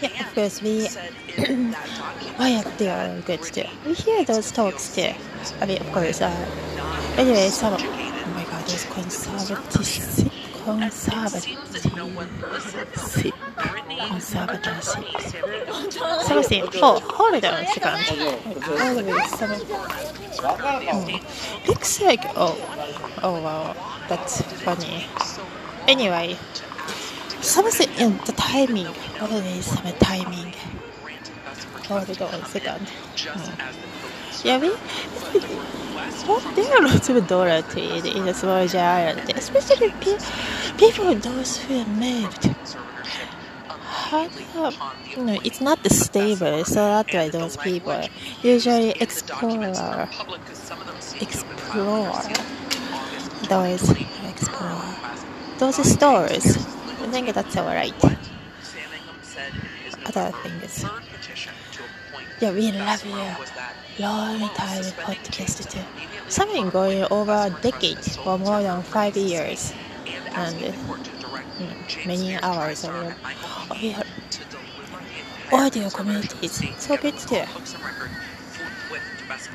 Yeah, of course, we. oh, yeah, they are good too. We hear those talks too. I mean, of course. Uh, anyway, some. Oh my god, those conservative. Conservative. Conservative. Something. Oh, hold on a second. The way. Oh. Looks like. Oh. Oh, wow. That's funny. Anyway. Something in the timing. Always the timing. Hold on a second. Oh. Yeah, we, well, there are lots of dorothy in the small island, especially pe- people those who moved. Had, uh, you it's not stable, so that's why those people usually explore, explore those explore those stores. I think that's alright. Other things. Yeah, we love you. Long time podcast too. Something going over a decade for more than five years. And you know, many hours of oh, audio communities. So good too.